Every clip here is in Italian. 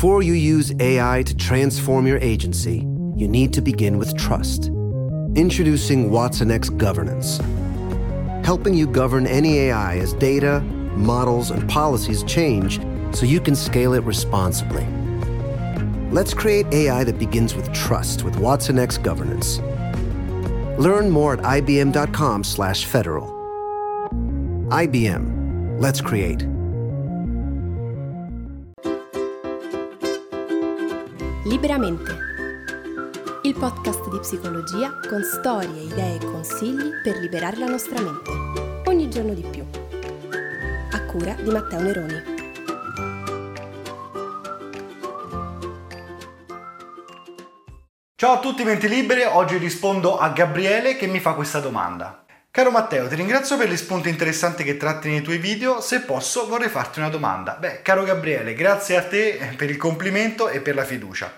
Before you use AI to transform your agency, you need to begin with trust. Introducing Watson X Governance, helping you govern any AI as data, models, and policies change so you can scale it responsibly. Let's create AI that begins with trust with Watson X Governance. Learn more at ibm.com/federal. IBM. Let's create. Liberamente. Il podcast di psicologia con storie, idee e consigli per liberare la nostra mente. Ogni giorno di più. A cura di Matteo Neroni. Ciao a tutti menti libere, oggi rispondo a Gabriele che mi fa questa domanda. Caro Matteo, ti ringrazio per gli spunti interessanti che tratti nei tuoi video. Se posso, vorrei farti una domanda. Beh, caro Gabriele, grazie a te per il complimento e per la fiducia.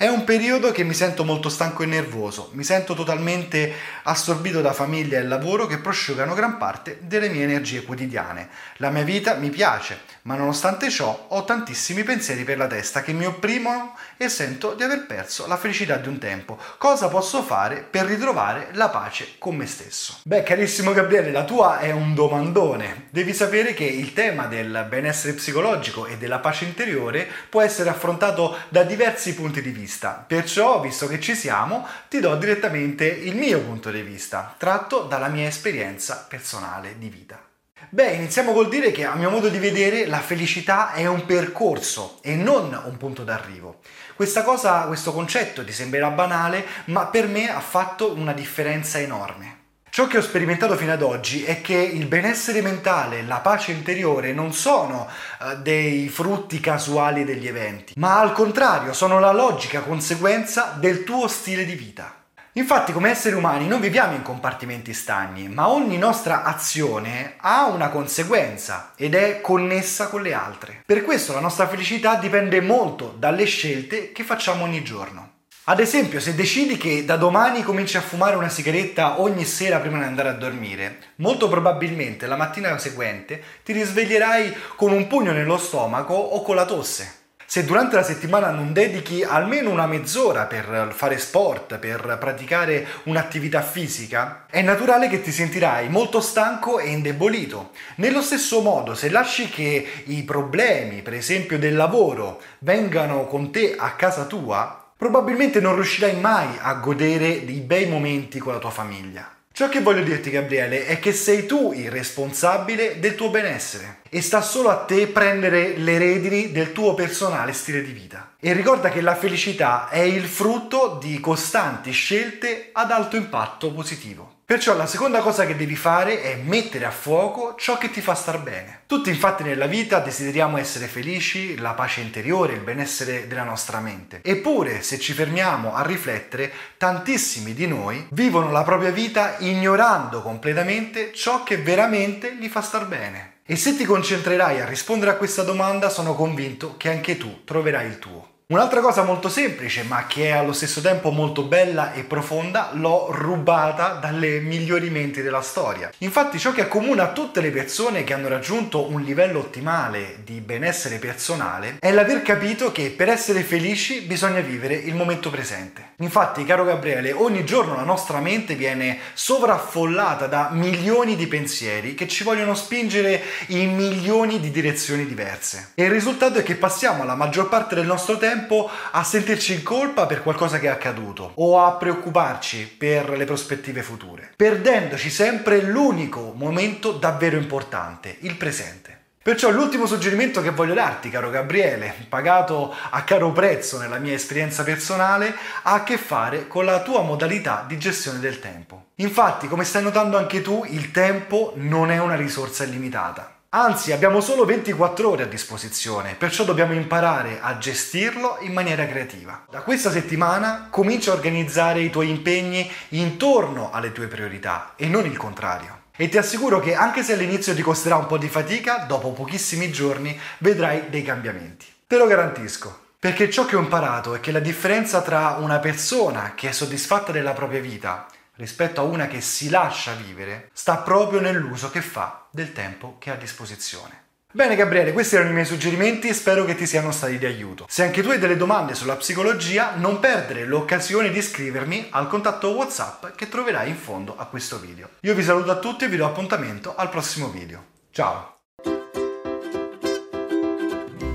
È un periodo che mi sento molto stanco e nervoso, mi sento totalmente assorbito da famiglia e lavoro che prosciugano gran parte delle mie energie quotidiane. La mia vita mi piace, ma nonostante ciò ho tantissimi pensieri per la testa che mi opprimono e sento di aver perso la felicità di un tempo. Cosa posso fare per ritrovare la pace con me stesso? Beh, carissimo Gabriele, la tua è un domandone. Devi sapere che il tema del benessere psicologico e della pace interiore può essere affrontato da diversi punti di vista vista. Perciò, visto che ci siamo, ti do direttamente il mio punto di vista, tratto dalla mia esperienza personale di vita. Beh, iniziamo col dire che a mio modo di vedere la felicità è un percorso e non un punto d'arrivo. Questa cosa, questo concetto ti sembrerà banale, ma per me ha fatto una differenza enorme. Ciò che ho sperimentato fino ad oggi è che il benessere mentale la pace interiore non sono uh, dei frutti casuali degli eventi, ma al contrario sono la logica conseguenza del tuo stile di vita. Infatti come esseri umani non viviamo in compartimenti stagni, ma ogni nostra azione ha una conseguenza ed è connessa con le altre. Per questo la nostra felicità dipende molto dalle scelte che facciamo ogni giorno. Ad esempio, se decidi che da domani cominci a fumare una sigaretta ogni sera prima di andare a dormire, molto probabilmente la mattina seguente ti risveglierai con un pugno nello stomaco o con la tosse. Se durante la settimana non dedichi almeno una mezz'ora per fare sport, per praticare un'attività fisica, è naturale che ti sentirai molto stanco e indebolito. Nello stesso modo, se lasci che i problemi, per esempio del lavoro, vengano con te a casa tua, probabilmente non riuscirai mai a godere dei bei momenti con la tua famiglia. Ciò che voglio dirti Gabriele è che sei tu il responsabile del tuo benessere e sta solo a te prendere le redini del tuo personale stile di vita. E ricorda che la felicità è il frutto di costanti scelte ad alto impatto positivo. Perciò la seconda cosa che devi fare è mettere a fuoco ciò che ti fa star bene. Tutti infatti nella vita desideriamo essere felici, la pace interiore, il benessere della nostra mente. Eppure, se ci fermiamo a riflettere, tantissimi di noi vivono la propria vita ignorando completamente ciò che veramente gli fa star bene. E se ti concentrerai a rispondere a questa domanda, sono convinto che anche tu troverai il tuo. Un'altra cosa molto semplice, ma che è allo stesso tempo molto bella e profonda, l'ho rubata dalle migliori menti della storia. Infatti ciò che accomuna tutte le persone che hanno raggiunto un livello ottimale di benessere personale è l'aver capito che per essere felici bisogna vivere il momento presente. Infatti, caro Gabriele, ogni giorno la nostra mente viene sovraffollata da milioni di pensieri che ci vogliono spingere in milioni di direzioni diverse. E il risultato è che passiamo la maggior parte del nostro tempo tempo a sentirci in colpa per qualcosa che è accaduto o a preoccuparci per le prospettive future, perdendoci sempre l'unico momento davvero importante, il presente. Perciò l'ultimo suggerimento che voglio darti, caro Gabriele, pagato a caro prezzo nella mia esperienza personale, ha a che fare con la tua modalità di gestione del tempo. Infatti, come stai notando anche tu, il tempo non è una risorsa illimitata. Anzi, abbiamo solo 24 ore a disposizione, perciò dobbiamo imparare a gestirlo in maniera creativa. Da questa settimana comincia a organizzare i tuoi impegni intorno alle tue priorità e non il contrario. E ti assicuro che anche se all'inizio ti costerà un po' di fatica, dopo pochissimi giorni vedrai dei cambiamenti. Te lo garantisco. Perché ciò che ho imparato è che la differenza tra una persona che è soddisfatta della propria vita rispetto a una che si lascia vivere sta proprio nell'uso che fa del tempo che ha a disposizione. Bene Gabriele, questi erano i miei suggerimenti spero che ti siano stati di aiuto. Se anche tu hai delle domande sulla psicologia, non perdere l'occasione di scrivermi al contatto WhatsApp che troverai in fondo a questo video. Io vi saluto a tutti e vi do appuntamento al prossimo video. Ciao!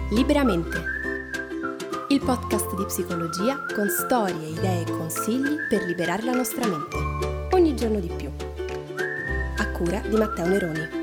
Liberamente. Il podcast di psicologia con storie, idee e consigli per liberare la nostra mente. Ogni giorno di più. A cura di Matteo Neroni.